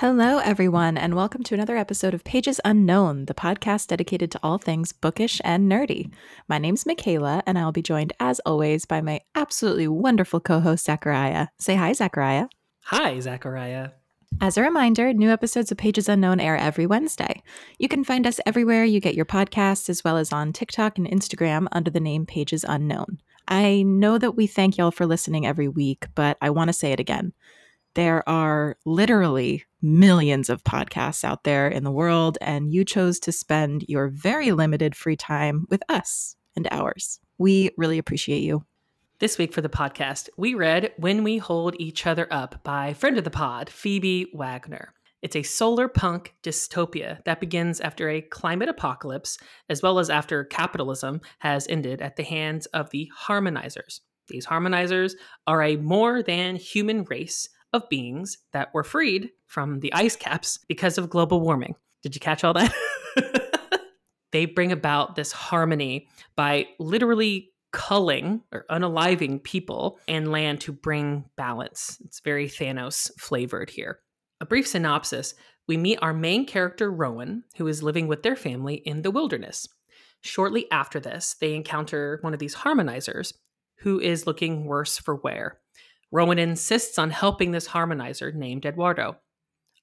Hello, everyone, and welcome to another episode of Pages Unknown, the podcast dedicated to all things bookish and nerdy. My name's Michaela, and I'll be joined, as always, by my absolutely wonderful co host, Zachariah. Say hi, Zachariah. Hi, Zachariah. As a reminder, new episodes of Pages Unknown air every Wednesday. You can find us everywhere you get your podcasts, as well as on TikTok and Instagram under the name Pages Unknown. I know that we thank y'all for listening every week, but I want to say it again. There are literally millions of podcasts out there in the world, and you chose to spend your very limited free time with us and ours. We really appreciate you. This week for the podcast, we read When We Hold Each Other Up by friend of the pod, Phoebe Wagner. It's a solar punk dystopia that begins after a climate apocalypse, as well as after capitalism has ended at the hands of the harmonizers. These harmonizers are a more than human race of beings that were freed from the ice caps because of global warming. Did you catch all that? they bring about this harmony by literally culling or unaliving people and land to bring balance. It's very Thanos flavored here. A brief synopsis we meet our main character, Rowan, who is living with their family in the wilderness. Shortly after this, they encounter one of these harmonizers who is looking worse for wear. Rowan insists on helping this harmonizer named Eduardo.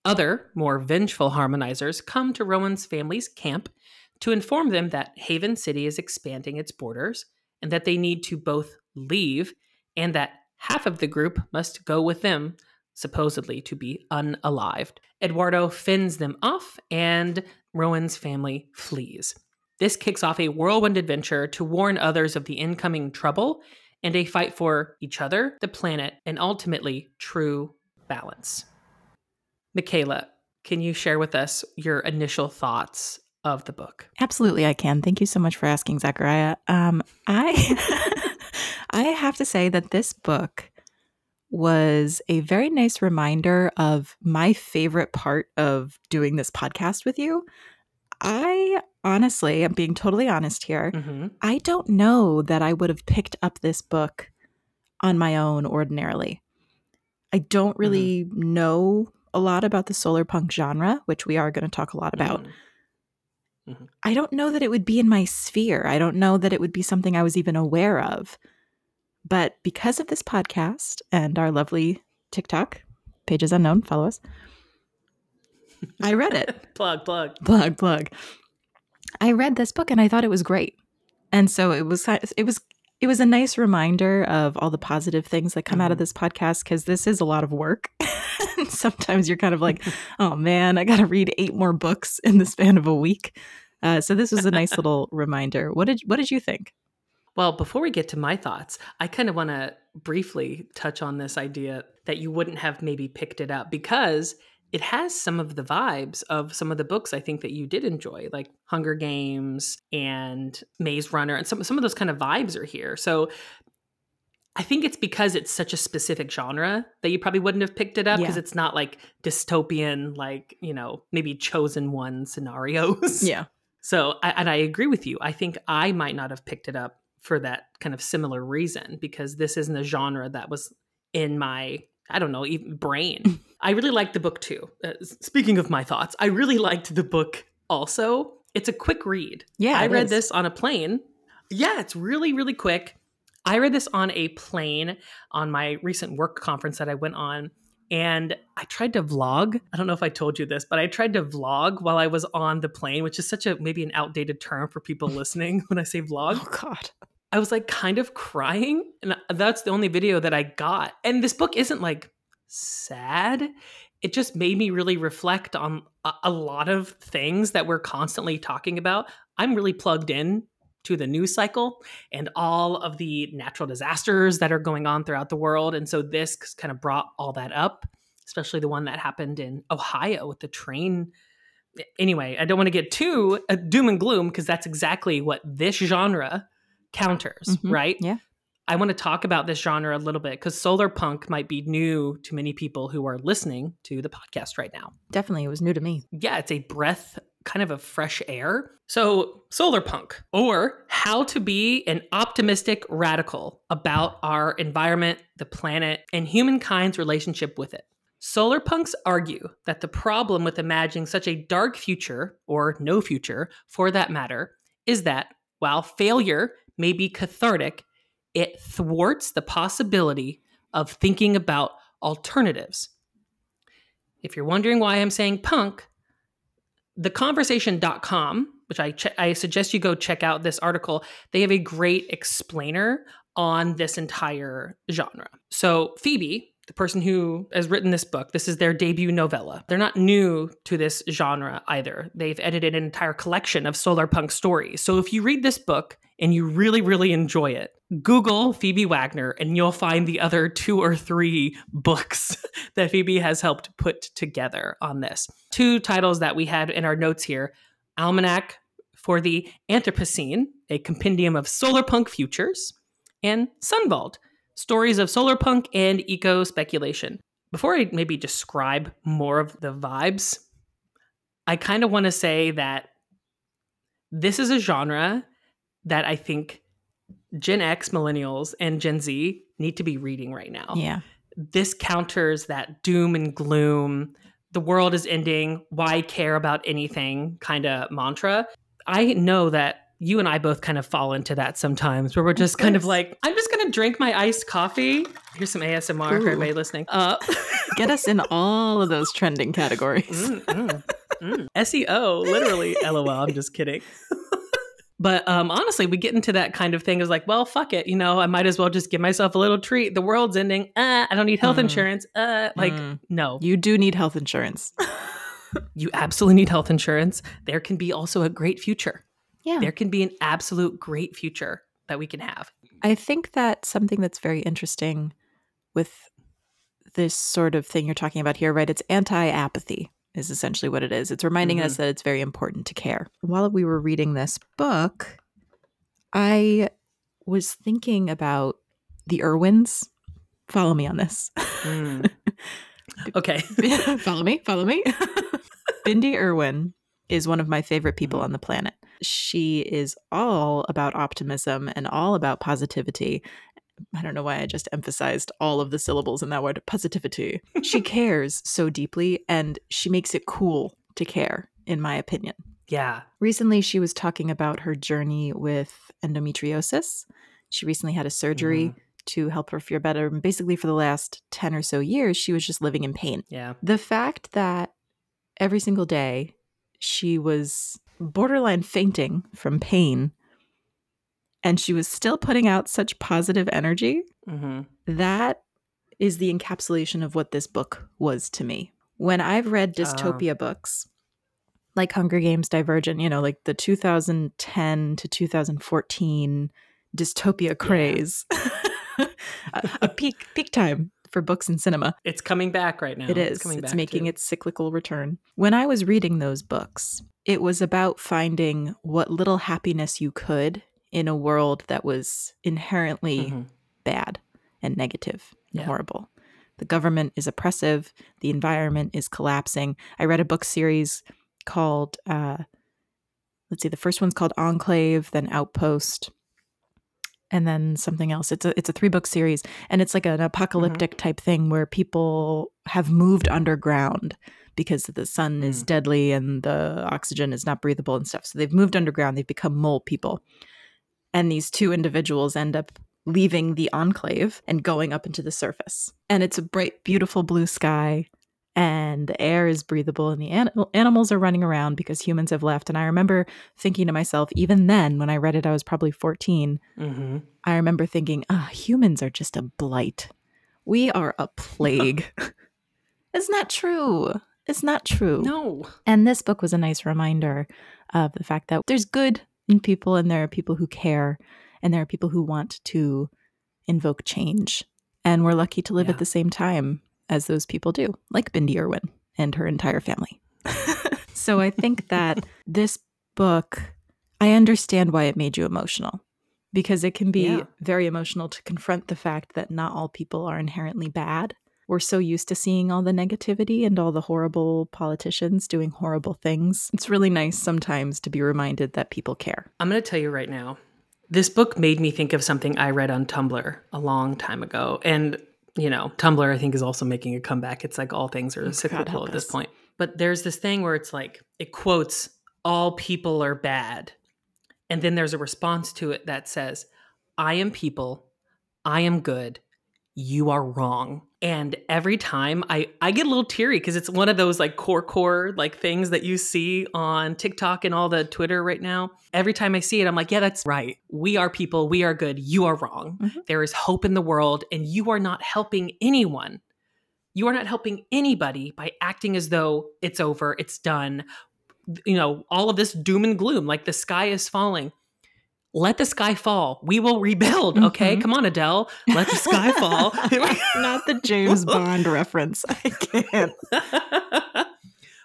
Other, more vengeful harmonizers come to Rowan's family's camp to inform them that Haven City is expanding its borders and that they need to both leave and that half of the group must go with them, supposedly to be unalived. Eduardo fends them off and Rowan's family flees. This kicks off a whirlwind adventure to warn others of the incoming trouble and a fight for each other, the planet, and ultimately true balance. Michaela, can you share with us your initial thoughts of the book? Absolutely, I can. Thank you so much for asking, Zachariah. Um, I I have to say that this book was a very nice reminder of my favorite part of doing this podcast with you. I honestly, I'm being totally honest here. Mm-hmm. I don't know that I would have picked up this book on my own ordinarily. I don't mm-hmm. really mm-hmm. know a lot about the solar punk genre, which we are going to talk a lot about. Mm-hmm. mm-hmm. I don't know that it would be in my sphere. I don't know that it would be something I was even aware of. But because of this podcast and our lovely TikTok, pages unknown, follow us. I read it. plug, plug. Plug, plug. I read this book and I thought it was great. And so it was it was it was a nice reminder of all the positive things that come out of mm-hmm. this podcast because this is a lot of work. Sometimes you're kind of like, oh man, I got to read eight more books in the span of a week. Uh, so this was a nice little reminder. What did what did you think? Well, before we get to my thoughts, I kind of want to briefly touch on this idea that you wouldn't have maybe picked it up because it has some of the vibes of some of the books I think that you did enjoy, like Hunger Games and Maze Runner, and some some of those kind of vibes are here. So I think it's because it's such a specific genre that you probably wouldn't have picked it up because yeah. it's not like dystopian, like you know maybe chosen one scenarios. Yeah. So I, and I agree with you. I think I might not have picked it up for that kind of similar reason because this isn't a genre that was in my I don't know, even brain. I really liked the book too. Uh, speaking of my thoughts, I really liked the book also. It's a quick read. Yeah. I read is. this on a plane. Yeah, it's really, really quick. I read this on a plane on my recent work conference that I went on. And I tried to vlog. I don't know if I told you this, but I tried to vlog while I was on the plane, which is such a maybe an outdated term for people listening when I say vlog. Oh, God. I was like kind of crying. And that's the only video that I got. And this book isn't like sad. It just made me really reflect on a, a lot of things that we're constantly talking about. I'm really plugged in to the news cycle and all of the natural disasters that are going on throughout the world. And so this kind of brought all that up, especially the one that happened in Ohio with the train. Anyway, I don't want to get too uh, doom and gloom because that's exactly what this genre counters, mm-hmm. right? Yeah. I want to talk about this genre a little bit because solar punk might be new to many people who are listening to the podcast right now. Definitely, it was new to me. Yeah, it's a breath, kind of a fresh air. So, solar punk, or how to be an optimistic radical about our environment, the planet, and humankind's relationship with it. Solar punks argue that the problem with imagining such a dark future, or no future for that matter, is that while failure may be cathartic, it thwarts the possibility of thinking about alternatives. If you're wondering why I'm saying punk, theconversation.com, which I, ch- I suggest you go check out this article, they have a great explainer on this entire genre. So, Phoebe, the person who has written this book, this is their debut novella. They're not new to this genre either. They've edited an entire collection of solar punk stories. So if you read this book and you really, really enjoy it, Google Phoebe Wagner and you'll find the other two or three books that Phoebe has helped put together on this. Two titles that we had in our notes here Almanac for the Anthropocene, a compendium of solar punk futures, and Sunvault stories of solar punk and eco speculation. Before I maybe describe more of the vibes, I kind of want to say that this is a genre that I think Gen X millennials and Gen Z need to be reading right now. Yeah. This counters that doom and gloom, the world is ending, why care about anything kind of mantra. I know that you and I both kind of fall into that sometimes where we're just kind of like, I'm just going to drink my iced coffee. Here's some ASMR Ooh. for everybody listening. Uh, Get us in all of those trending categories. Mm, mm, mm. SEO, literally. LOL. I'm just kidding. But um, honestly, we get into that kind of thing is like, well, fuck it. You know, I might as well just give myself a little treat. The world's ending. Uh, I don't need health mm. insurance. Uh, like, mm. no. You do need health insurance. you absolutely need health insurance. There can be also a great future yeah. there can be an absolute great future that we can have. I think that something that's very interesting with this sort of thing you're talking about here, right? It's anti apathy, is essentially what it is. It's reminding mm-hmm. us that it's very important to care. While we were reading this book, I was thinking about the Irwins. Follow me on this. Mm. okay. follow me. Follow me. Bindi Irwin is one of my favorite people mm-hmm. on the planet she is all about optimism and all about positivity. I don't know why I just emphasized all of the syllables in that word positivity. she cares so deeply and she makes it cool to care, in my opinion. Yeah. Recently, she was talking about her journey with endometriosis. She recently had a surgery mm. to help her feel better. And basically, for the last 10 or so years, she was just living in pain. Yeah. The fact that every single day she was borderline fainting from pain and she was still putting out such positive energy mm-hmm. that is the encapsulation of what this book was to me when i've read dystopia uh. books like hunger games divergent you know like the 2010 to 2014 dystopia craze yeah. a, a peak peak time for books and cinema. It's coming back right now. It is. It's, it's making too. its cyclical return. When I was reading those books, it was about finding what little happiness you could in a world that was inherently mm-hmm. bad and negative and yeah. horrible. The government is oppressive, the environment is collapsing. I read a book series called uh, let's see, the first one's called Enclave, then Outpost, and then something else. It's a it's a three book series, and it's like an mm-hmm. apocalyptic mm-hmm. type thing where people have moved underground because the sun mm. is deadly and the oxygen is not breathable and stuff. So they've moved underground. They've become mole people, and these two individuals end up leaving the enclave and going up into the surface. And it's a bright, beautiful blue sky and the air is breathable and the an- animals are running around because humans have left. And i remember thinking to myself even then when i read it i was probably 14 mm-hmm. i remember thinking ah, humans are just a blight. We are a plague. It's not true. It's not true. No. And this book was a nice reminder of the fact that there's good in people and there are people who care and there are people who want to invoke change. And we're lucky to live yeah. at the same time as those people do, like Bindi Irwin and her entire family. so I think that this book, I understand why it made you emotional because it can be yeah. very emotional to confront the fact that not all people are inherently bad. We're so used to seeing all the negativity and all the horrible politicians doing horrible things. It's really nice sometimes to be reminded that people care. I'm going to tell you right now. This book made me think of something I read on Tumblr a long time ago. And you know, Tumblr, I think, is also making a comeback. It's like all things are cyclical at this us. point. But there's this thing where it's like, it quotes, all people are bad. And then there's a response to it that says, I am people, I am good, you are wrong. And every time I I get a little teary because it's one of those like core core like things that you see on TikTok and all the Twitter right now. Every time I see it, I'm like, yeah, that's right. We are people, we are good, you are wrong. Mhm. There is hope in the world, and you are not helping anyone. You are not helping anybody by acting as though it's over, it's done. You know, all of this doom and gloom, like the sky is falling. Let the sky fall. We will rebuild. Okay. Mhm. Come on, Adele. Let the sky fall. Not the James Bond reference. I can't.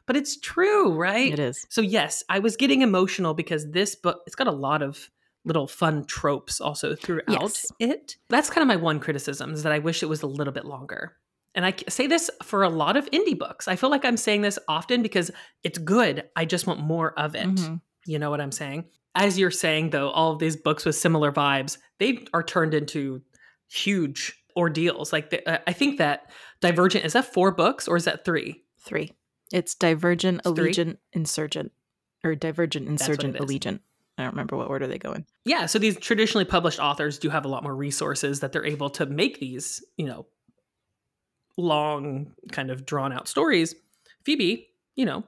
but it's true, right? It is. So yes, I was getting emotional because this book it's got a lot of little fun tropes also throughout Yes. it. That's kind of my one criticism is that I wish it was a little bit longer. And I say this for a lot of indie books. I feel like I'm saying this often because it's good. I just want more of it. Mhm. You know what I'm saying? As you're saying though, all of these books with similar vibes, they are turned into huge ordeals. Like the, uh, I think that Divergent is that four books or is that three? Three. It's Divergent, It's three? Allegiant, Insurgent, or Divergent, Insurgent. Allegiant. I don't remember what order they go in. Yeah, so these traditionally published authors do have a lot more resources that they're able to make these, you know, long, kind of drawn out stories. Phoebe, you know,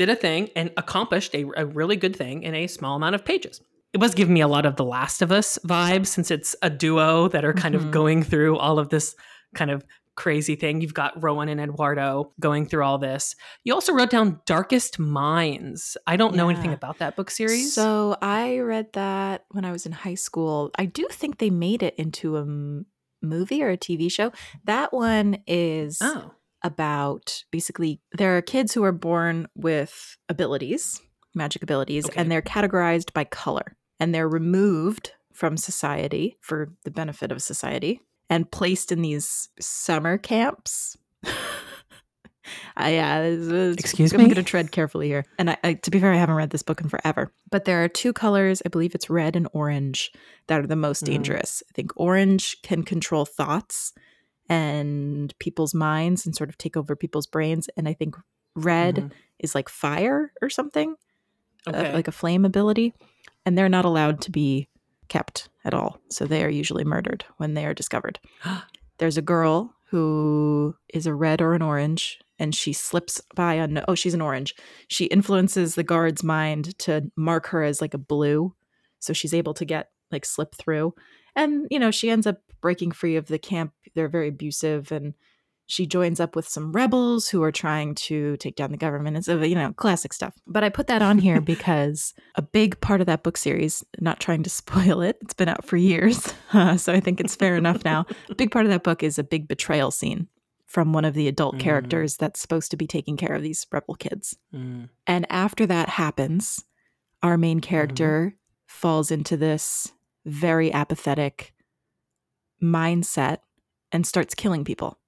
did a thing and accomplished a, a really good thing in a small amount of pages. It was giving me a lot of The Last of Us vibes since it's a duo that are kind Mhm. of going through all of this kind of crazy thing. You've got Rowan and Eduardo going through all this. You also wrote down Darkest Minds. I don't know anything about that book series. So I read that when I was in high school. I do think they made it into a m- movie or a TV show. That one is oh, about basically there are kids who are born with abilities, magic abilities, Okay. and they're categorized by color and they're removed from society for the benefit of society and placed in these summer camps. I, uh, this is- Excuse I'm me? going to tread carefully here. And I, I, to be fair, I haven't read this book in forever. But there are two colors, I believe it's red and orange, that are the most Mhm. dangerous. I think orange can control thoughts and people's minds and sort of take over people's brains. And I think red Mhm. is like fire or something, uh, like a flame ability. And they're not allowed to be kept at all. So they are usually murdered when they are discovered. There's a girl who is a red or an orange, and she slips by on. Oh, she's an orange. She influences the guard's mind to mark her as like a blue, so she's able to get like slip through. And you know, she ends up breaking free of the camp. They're very abusive, and she joins up with some rebels who are trying to take down the government. It's you know classic stuff. But I put that on here because a big part of that book series. Not trying to spoil it. It's been out for years, so I think it's fair enough now. A big part of that book is a big betrayal scene from one of the adult Mm. characters that's supposed to be taking care of these rebel kids. Mm. And after that happens, our main character falls into this very apathetic mindset and starts killing people.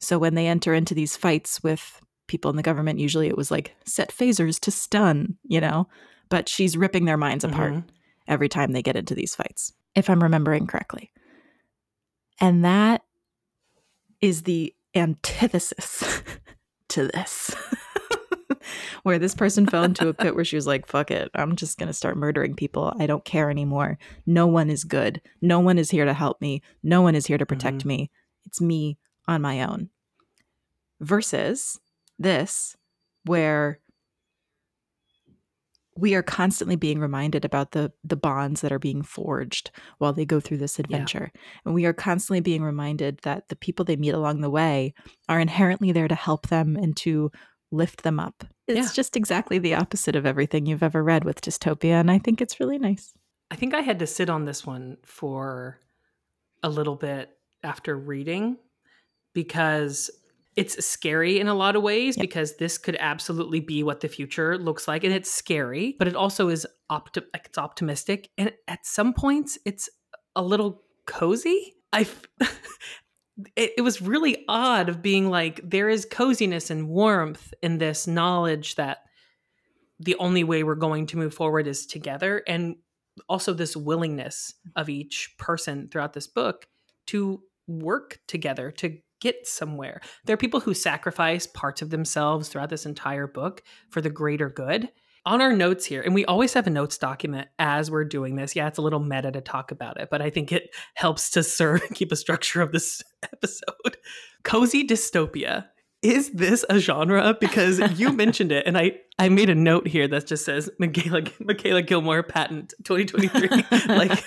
So when they enter into these fights with people in the government, usually it was like set phasers to stun, you know, but she's ripping their minds apart Mhm. every time they get into these fights, if I'm remembering correctly. And that is the antithesis to this. where this person fell into a pit where she was like, fuck it, I'm just going to start murdering people. I don't care anymore. No one is good. No one is here to help me. No one is here to protect me. It's me on my own. Versus this, where we are constantly being reminded about the the bonds that are being forged while they go through this adventure and we are constantly being reminded that the people they meet along the way are inherently there to help them and to lift them up it's Yeah. just exactly the opposite of everything you've ever read with dystopia and i think it's really nice I think I had to sit on this one for a little bit after reading because it's scary in a lot of ways Yep. because this could absolutely be what the future looks like and it's scary but it also is opti- like it's optimistic and at some points it's a little cozy i f- it, it was really odd of being like there is coziness and warmth in this knowledge that the only way we're going to move forward is together and also this willingness of each person throughout this book to work together to get somewhere. There are people who sacrifice parts of themselves throughout this entire book for the greater good. On our notes here, and we always have a notes document as we're doing this. Yeah, it's a little meta to talk about it, but I think it helps to serve keep a structure of this episode. Cozy dystopia is this a genre? Because you mentioned it, and I I made a note here that just says Michaela Michaela Gilmore patent 2023. like,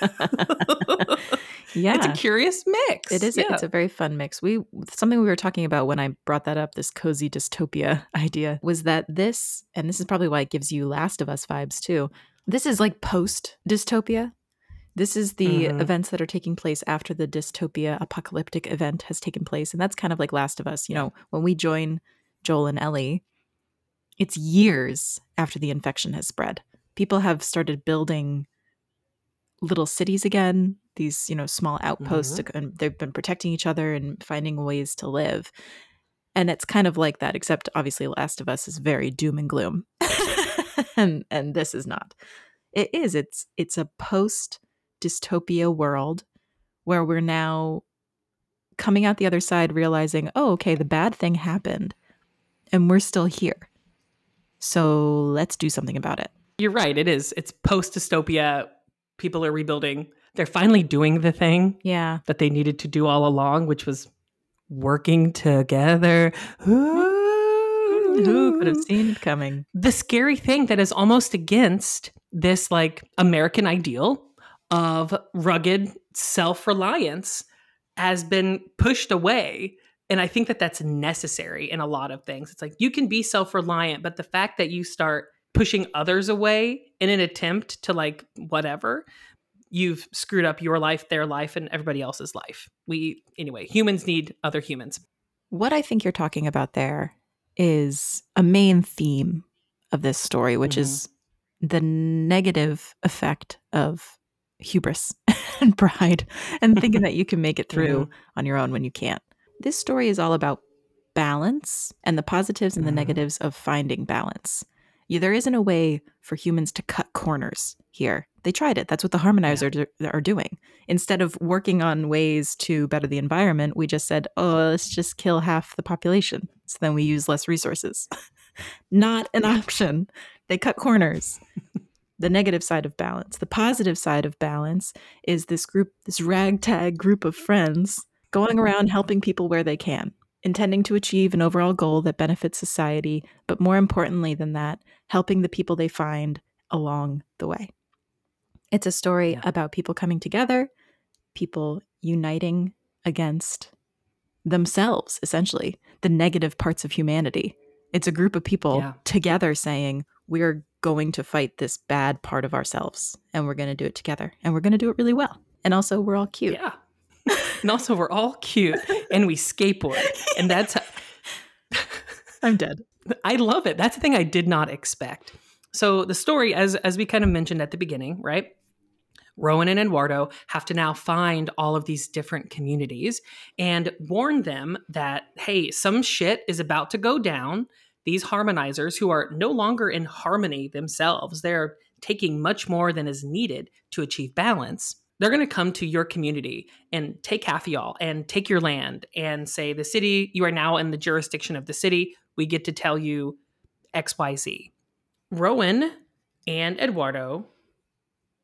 yeah, it's a curious mix. It is. Yeah. It's a very fun mix. We something we were talking about when I brought that up. This cozy dystopia idea was that this, and this is probably why it gives you Last of Us vibes too. This is like post dystopia. This is the Mhm. events that are taking place after the dystopia apocalyptic event has taken place. And that's kind of like Last of Us. You know, when we join Joel and Ellie, it's years after the infection has spread. People have started building little cities again, these, you know, small outposts, mm-hmm. to, and they've been protecting each other and finding ways to live. And it's kind of like that, except obviously Last of Us is very doom and gloom. and and this is not. It is. It's it's a post dystopia world where we're now coming out the other side realizing, oh, okay, the bad thing happened and we're still here. So let's do something about it. You're right. It is. It's post dystopia. People are rebuilding. They're finally doing the thing Yeah. that they needed to do all along, which was working together. Who could have seen it coming? the scary thing that is almost against this like American ideal of rugged self reliance has been pushed away. And I think that that's necessary in a lot of things. It's like you can be self reliant, but the fact that you start pushing others away in an attempt to like whatever, you've screwed up your life, their life, and everybody else's life. We, anyway, humans need other humans. What I think you're talking about there is a main theme of this story, which Mhm. is the negative effect of hubris and pride and thinking that you can make it through on your own when you can't. This story is all about balance and the positives and the Mhm. negatives of finding balance. Yeah, there isn't a way for humans to cut corners here. They tried it. That's what the harmonizers are, are doing. Instead of working on ways to better the environment, we just said, oh, let's just kill half the population. So then we use less resources. Not an option. They cut corners. the negative side of balance. The positive side of balance is this group, this ragtag group of friends going around helping people where they can, intending to achieve an overall goal that benefits society, but more importantly than that, helping the people they find along the way. It's a story about people coming together, people uniting against themselves, essentially, the negative parts of humanity. It's a group of people Yeah. together saying, We're going to fight this bad part of ourselves, and we're going to do it together, and we're going to do it really well. And also, we're all cute. Yeah. And also, we're all cute and we skateboard. And that's, I'm dead. I love it. That's the thing I did not expect. So the story, as as we kind of mentioned at the beginning, right? Rowan and Eduardo have to now find all of these different communities and warn them that, hey, some shit is about to go down. These harmonizers who are no longer in harmony themselves, they're taking much more than is needed to achieve balance. They're going to come to your community and take half of y'all and take your land and say, the city, you are now in the jurisdiction of the city. We get to tell you XYZ. Rowan and Eduardo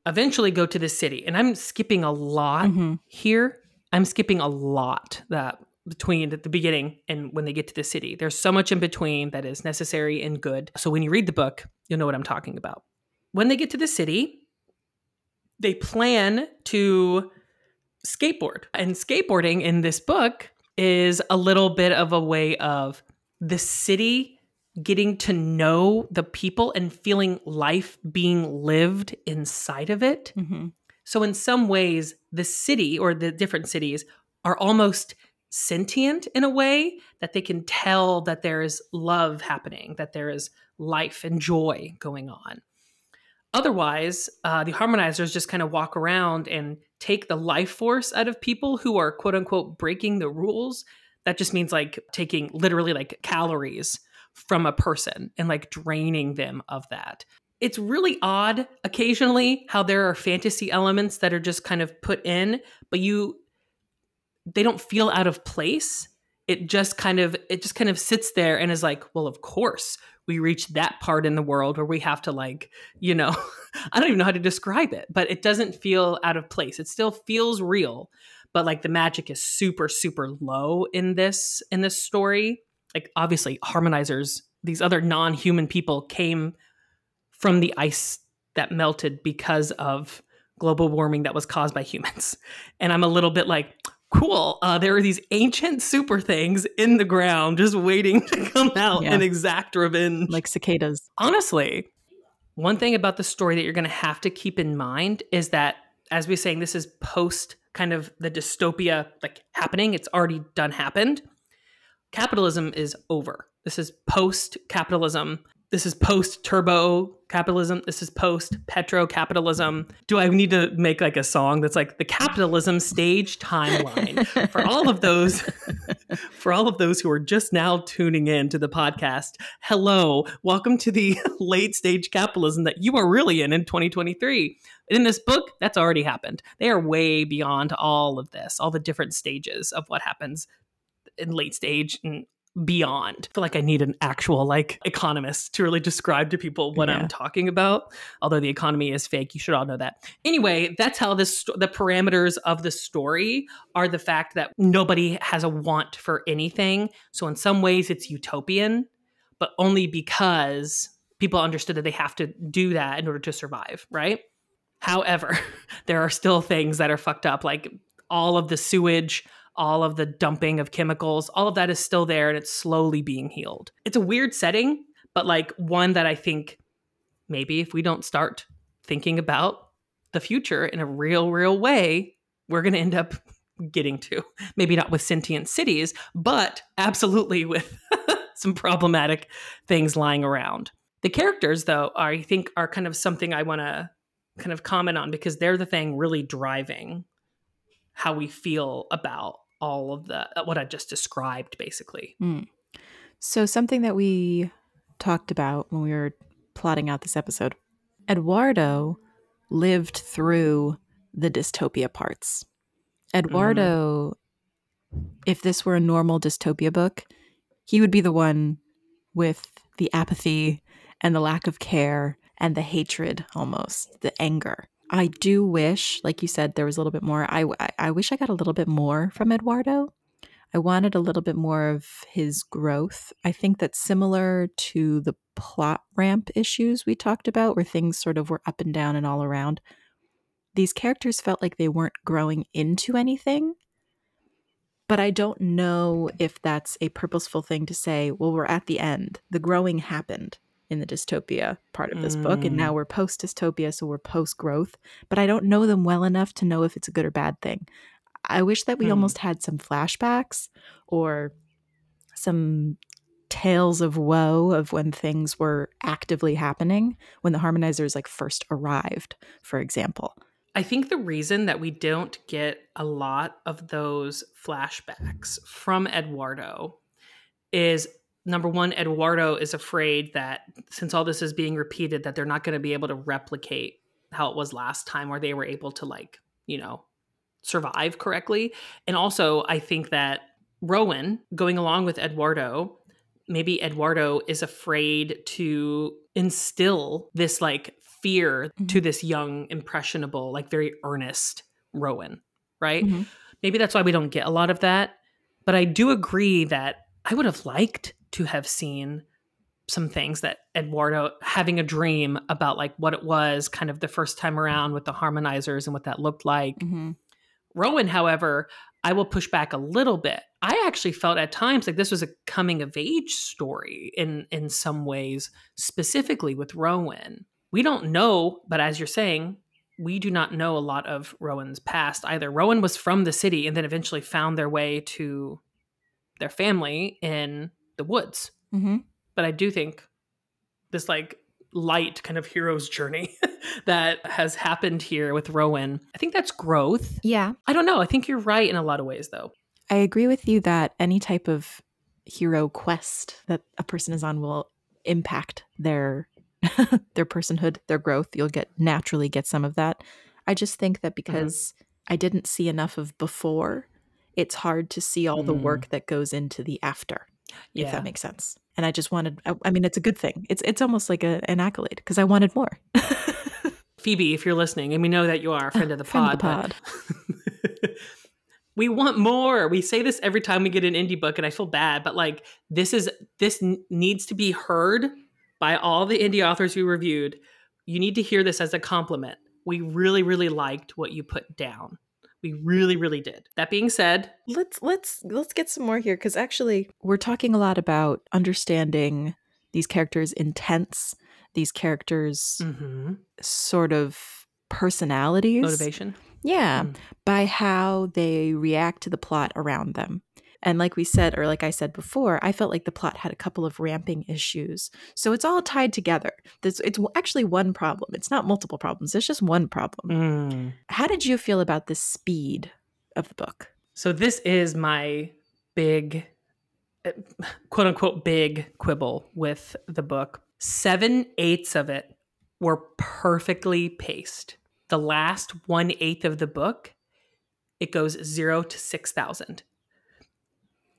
eventually go to the city. And I'm skipping a lot Mhm. here. I'm skipping a lot that between the beginning and when they get to the city. There's so much in between that is necessary and good. So when you read the book, you'll know what I'm talking about. When they get to the city, they plan to skateboard. And skateboarding in this book is a little bit of a way of the city getting to know the people and feeling life being lived inside of it. Mhm. So, in some ways, the city or the different cities are almost sentient in a way that they can tell that there is love happening, that there is life and joy going on. Otherwise, uh, the harmonizers just kind of walk around and take the life force out of people who are quote unquote breaking the rules. That just means like taking literally like calories from a person and like draining them of that. It's really odd occasionally how there are fantasy elements that are just kind of put in, but you they don't feel out of place. It just kind of it just kind of sits there and is like, well, of course, we reach that part in the world where we have to like, you know, I don't even know how to describe it, but it doesn't feel out of place. It still feels real, but like the magic is super super low in this in this story. Like obviously harmonizers, these other non-human people came from the ice that melted because of global warming that was caused by humans. And I'm a little bit like, cool. Uh, there are these ancient super things in the ground just waiting to come out yeah. and exact revenge. Like cicadas. Honestly, one thing about the story that you're going to have to keep in mind is that, as we're saying, this is post kind of the dystopia like happening. It's already done happened. Capitalism is over. This is post capitalism this is post turbo capitalism. This is post petro capitalism. Do i need to make like a song that's like the capitalism stage timeline for all of those for all of those who are just now tuning in to the podcast? Hello. Welcome to the late stage capitalism that you are really in in 2023 in this book that's already happened. They are way beyond all of this all the different stages of what happens in late stage and beyond. I feel like I need an actual like economist to really describe to people what yeah. I'm talking about. Although the economy is fake, you should all know that. Anyway, that's how this the parameters of the story are the fact that nobody has a want for anything. So in some ways it's utopian, but only because people understood that they have to do that in order to survive, right? However, there are still things that are fucked up like all of the sewage all of the dumping of chemicals, all of that is still there and it's slowly being healed. It's a weird setting, but like one that I think maybe if we don't start thinking about the future in a real, real way, we're going to end up getting to. Maybe not with sentient cities, but absolutely with some problematic things lying around. The characters, though, are, I think are kind of something I want to kind of comment on because they're the thing really driving how we feel about all of the uh, what I just described basically. Mm. So something that we talked about when we were plotting out this episode. Eduardo lived through the dystopia parts. Eduardo mm. if this were a normal dystopia book, he would be the one with the apathy and the lack of care and the hatred almost, the anger. I do wish, like you said, there was a little bit more. I, I wish I got a little bit more from Eduardo. I wanted a little bit more of his growth. I think that's similar to the plot ramp issues we talked about, where things sort of were up and down and all around. These characters felt like they weren't growing into anything. But I don't know if that's a purposeful thing to say, well, we're at the end. The growing happened in the dystopia part of this mm. book. And now mm. we're post dystopia, so we're post growth. But I don't know them well enough to know if it's a good or bad thing. I wish that we mm. almost had some flashbacks or some tales of woe of when things were actively happening when the harmonizers like first arrived for example i think the reason that we don't get a lot of those flashbacks from eduardo is number one, Eduardo is afraid that since all this is being repeated, that they're not going to be able to replicate how it was last time, where they were able to like, you know, survive correctly. And also, I think that Rowan going along with Eduardo, maybe Eduardo is afraid to instill this like fear mm-hmm. to this young, impressionable, like very earnest Rowan, right? Mm-hmm. Maybe that's why we don't get a lot of that. But I do agree that I would have liked to have seen some things that Eduardo having a dream about like what it was kind of the first time around with the harmonizers and what that looked like. Mm-hmm. Rowan, however, I will push back a little bit. I actually felt at times like this was a coming of age story in in some ways, specifically with Rowan. We don't know, but as you're saying, we do not know a lot of Rowan's past either. Rowan was from the city and then eventually found their way to their family in the woods. Mm-hmm. But I do think this like light kind of hero's journey that has happened here with Rowan, I think that's growth. Yeah. I don't know. I think you're right in a lot of ways, though. I agree with you that any type of hero quest that a person is on will impact their their personhood, their growth. You'll get naturally get some of that. I just think that mm-hmm. because mm-hmm. I didn't see enough of before it's hard to see all the Mm. work that goes into the after, if that makes sense. And I just wanted I, I mean it's a good thing. It's it's almost like a, an accolade because I wanted more. Phoebe, if you're listening, and we know that you are a friend of the Friend of pod, the but- we want more. We say this every time we get an indie book, and I feel bad, but like this is this n- needs to be heard by all the indie authors we reviewed. You need to hear this as a compliment. We really, really liked what you put down. We really, really did. That being said, let's let's let's get some more here because actually we're talking a lot about understanding these characters' intents, these characters' mhm, sort of personalities. motivation. Yeah, Mm. by how they react to the plot around them. And like we said, or like I said before, I felt like the plot had a couple of ramping issues. So it's all tied together. This, it's actually one problem. It's not multiple problems. It's just one problem. Mm. How did you feel about the speed of the book? So this is my big, uh, quote unquote, big quibble with the book. Seven eighths of it were perfectly paced. The last one eighth of the book, it goes zero to six thousand.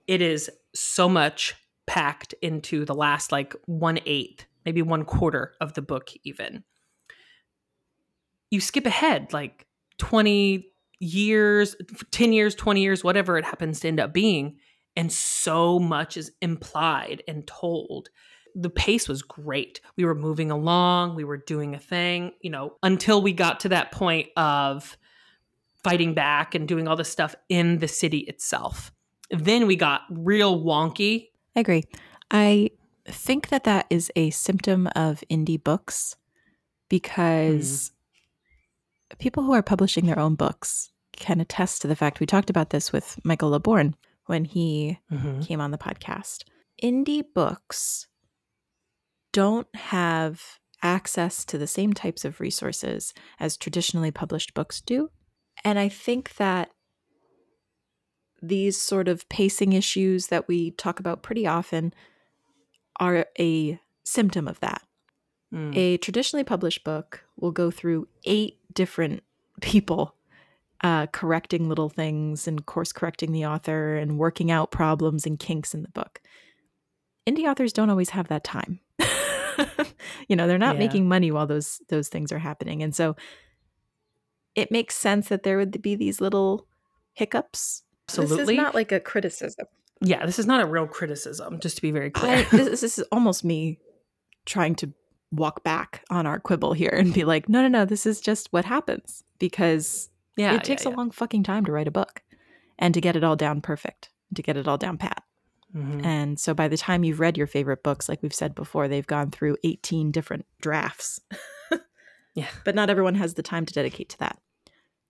It is so much packed into the last like one eighth, maybe one quarter of the book, even. You skip ahead like 20 years, 10 years, 20 years, whatever it happens to end up being. And so much is implied and told. The pace was great. We were moving along, we were doing a thing, you know, until we got to that point of fighting back and doing all this stuff in the city itself. Then we got real wonky. I agree. I think that that is a symptom of indie books because hmm. people who are publishing their own books can attest to the fact we talked about this with Michael Laborn when he mm-hmm. came on the podcast. Indie books don't have access to the same types of resources as traditionally published books do. And I think that these sort of pacing issues that we talk about pretty often are a symptom of that. Mm. A traditionally published book will go through eight different people uh, correcting little things and course correcting the author and working out problems and kinks in the book. Indie authors don't always have that time. you know, they're not Yeah. making money while those those things are happening, and so it makes sense that there would be these little hiccups. Absolutely. This is not like a criticism. yeah, this is not a real criticism, just to be very clear. I, this, this is almost me trying to walk back on our quibble here and be like, no, no, no, this is just what happens because yeah, it takes yeah, a long fucking time to write a book and to get it all down perfect, to get it all down pat. yeah. Mhm. And so by the time you've read your favorite books, like we've said before, they've gone through 18 different drafts. Yeah. But not everyone has the time to dedicate to that.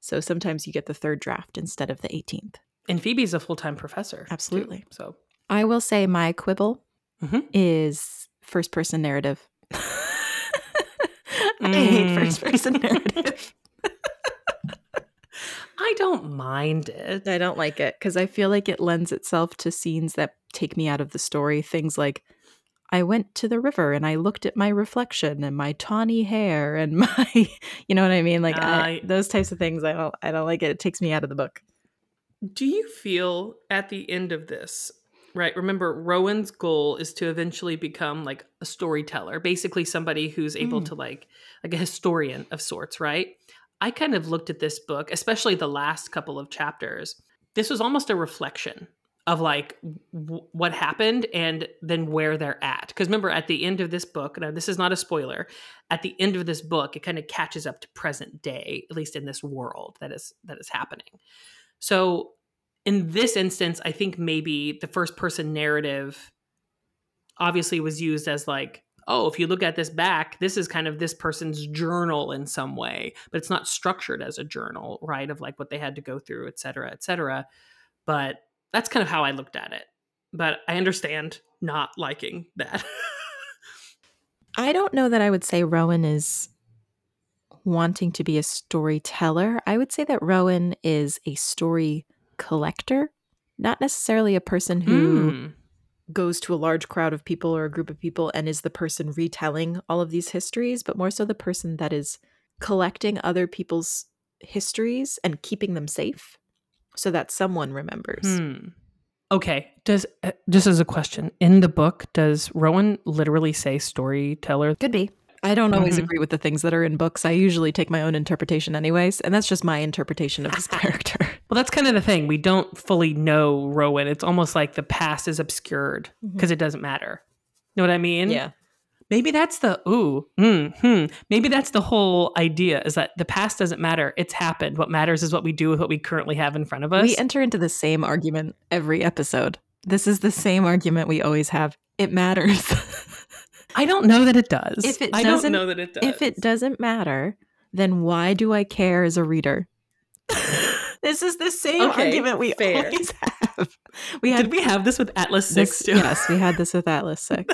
So sometimes you get the third draft instead of the 18th. And Phoebe's a full time professor. too, Absolutely. So I will say my quibble Mhm. is first person narrative. I hate Mm. first person narrative. I don't mind it. I don't like it because I feel like it lends itself to scenes that take me out of the story. Things like I went to the river and I looked at my reflection and my tawny hair and my, you know what I mean? Like I, I- those types of things. I don't. I don't like it. It takes me out of the book. Do you feel at the end of this, right? Remember, Rowan's goal is to eventually become like a storyteller, basically somebody who's able Mm. to like like a historian of sorts, right? I kind of looked at this book, especially the last couple of chapters. This was almost a reflection of like w- what happened and then where they're at. Because remember, at the end of this book, now this is not a spoiler. At the end of this book, it kind of catches up to present day, at least in this world that is that is happening. So in this instance, I think maybe the first person narrative obviously was used as like, oh, if you look at this back, this is kind of this person's journal in some way, but it's not structured as a journal, right? Of like what they had to go through, et cetera, et cetera. But that's kind of how I looked at it. But I understand not liking that. I don't know that I would say Rowan is wanting to be a storyteller. I would say that Rowan is a story collector, not necessarily a person who Hmm. goes to a large crowd of people or a group of people and is the person retelling all of these histories, but more so the person that is collecting other people's histories and keeping them safe. so that someone remembers. Hmm. Okay. Does uh, just as a question in the book, does Rowan literally say storyteller? Could be. I don't always Mhm. agree with the things that are in books. I usually take my own interpretation, anyways, and that's just my interpretation of this character. Well, that's kind of the thing. We don't fully know Rowan. It's almost like the past is obscured because it doesn't matter. Know what I mean? yeah. Maybe that's the ooh, mm, hmm. Maybe that's the whole idea is that the past doesn't matter. It's happened. What matters is what we do with what we currently have in front of us. We enter into the same argument every episode. This is the same argument we always have. It matters. I don't know that it does. If it I don't doesn't- know that it does. if it doesn't matter, then why do I care as a reader? this is the same Okay, argument we fair. always have. We had did we have this with Atlas this, Six too? Yes, we had this with Atlas 6.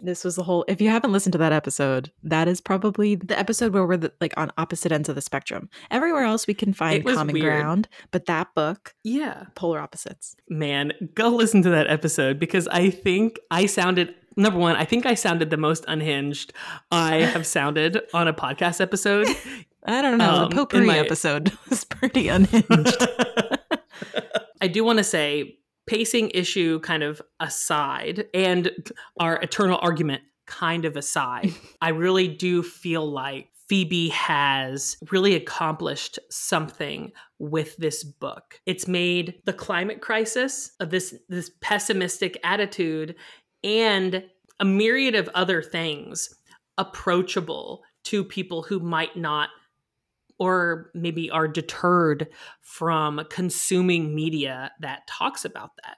This was the whole. If you haven't listened to that episode, that is probably the episode where we're the, like on opposite ends of the spectrum. Everywhere else we can find common weird. ground, but that book, yeah. polar opposites. Man, go listen to that episode because I think I sounded number one, I think I sounded the most unhinged I have sounded on a podcast episode. I don't know. Um, the in potpourri my- episode was pretty unhinged. I do want to say, pacing issue kind of aside, and our eternal argument kind of aside, I really do feel like Phoebe has really accomplished something with this book. It's made the climate crisis of this this pessimistic attitude and a myriad of other things approachable to people who might not or maybe are deterred from consuming media that talks about that.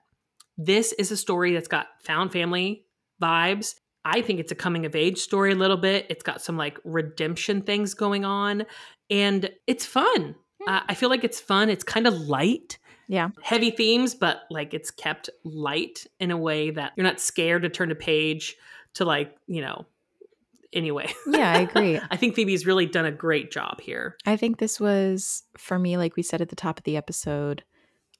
This is a story that's got found family vibes. I think it's a coming of age story a little bit. It's got some like redemption things going on and it's fun. Uh, I feel like it's fun. It's kind of light. Yeah. Heavy themes, but like it's kept light in a way that you're not scared to turn a page to like, you know, anyway. yeah, I agree. I think Phoebe's really done a great job here. I think this was, for me, like we said at the top of the episode,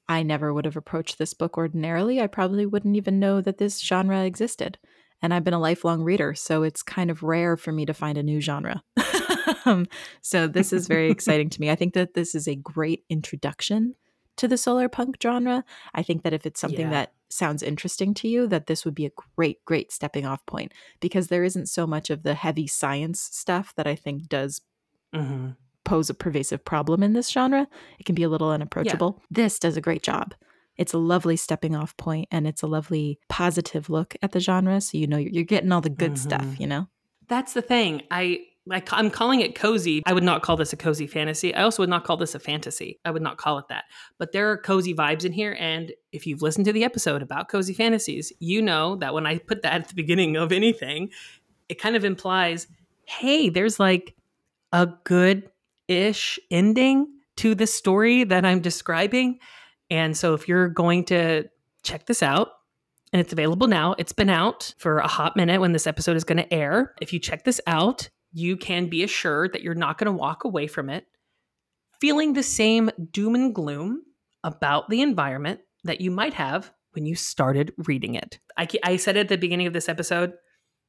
I never would have approached this book ordinarily. I probably wouldn't even know that this genre existed. And I've been a lifelong reader, so it's kind of rare for me to find a new genre. um, so this is very exciting to me. I think that this is a great introduction to the solar punk genre. I think that if it's something Yeah. that sounds interesting to you, that this would be a great, great stepping off point because there isn't so much of the heavy science stuff that I think does Mm-hmm. pose a pervasive problem in this genre. It can be a little unapproachable. This does a great job. It's a lovely stepping off point and it's a lovely positive look at the genre. So, you know, you're, you're getting all the good stuff, Mhm. you know? That's the thing. I like I'm calling it cozy. I would not call this a cozy fantasy. I also would not call this a fantasy. I would not call it that. But there are cozy vibes in here and if you've listened to the episode about cozy fantasies, you know that when I put that at the beginning of anything, it kind of implies, hey, there's like a good-ish ending to the story that I'm describing. And so if you're going to check this out, and it's available now. It's been out for a hot minute when this episode is going to air. If you check this out, you can be assured that you're not going to walk away from it feeling the same doom and gloom about the environment that you might have when you started reading it. I, I said at the beginning of this episode,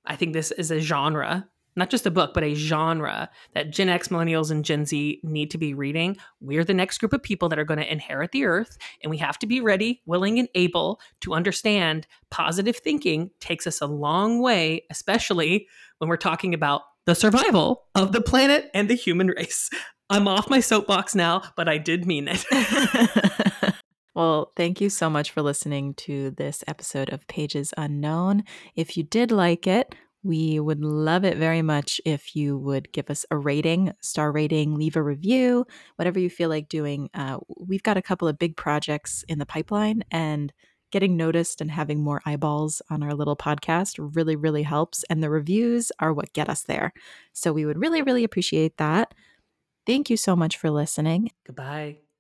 I think this is a genre, not just a book, but a genre that Gen X, Millennials, and Gen Z need to be reading. We're the next group of people that are going to inherit the earth, and we have to be ready, willing, and able to understand positive thinking takes us a long way, especially when we're talking about the survival of the planet and the human race. I'm off my soapbox now, but I did mean it. well, thank you so much for listening to this episode of Pages Unknown. If you did like it, we would love it very much if you would give us a rating, star rating, leave a review, whatever you feel like doing. Uh, we've got a couple of big projects in the pipeline, and getting noticed and having more eyeballs on our little podcast really, really helps. And the reviews are what get us there. So we would really, really appreciate that. Thank you so much for listening. Goodbye.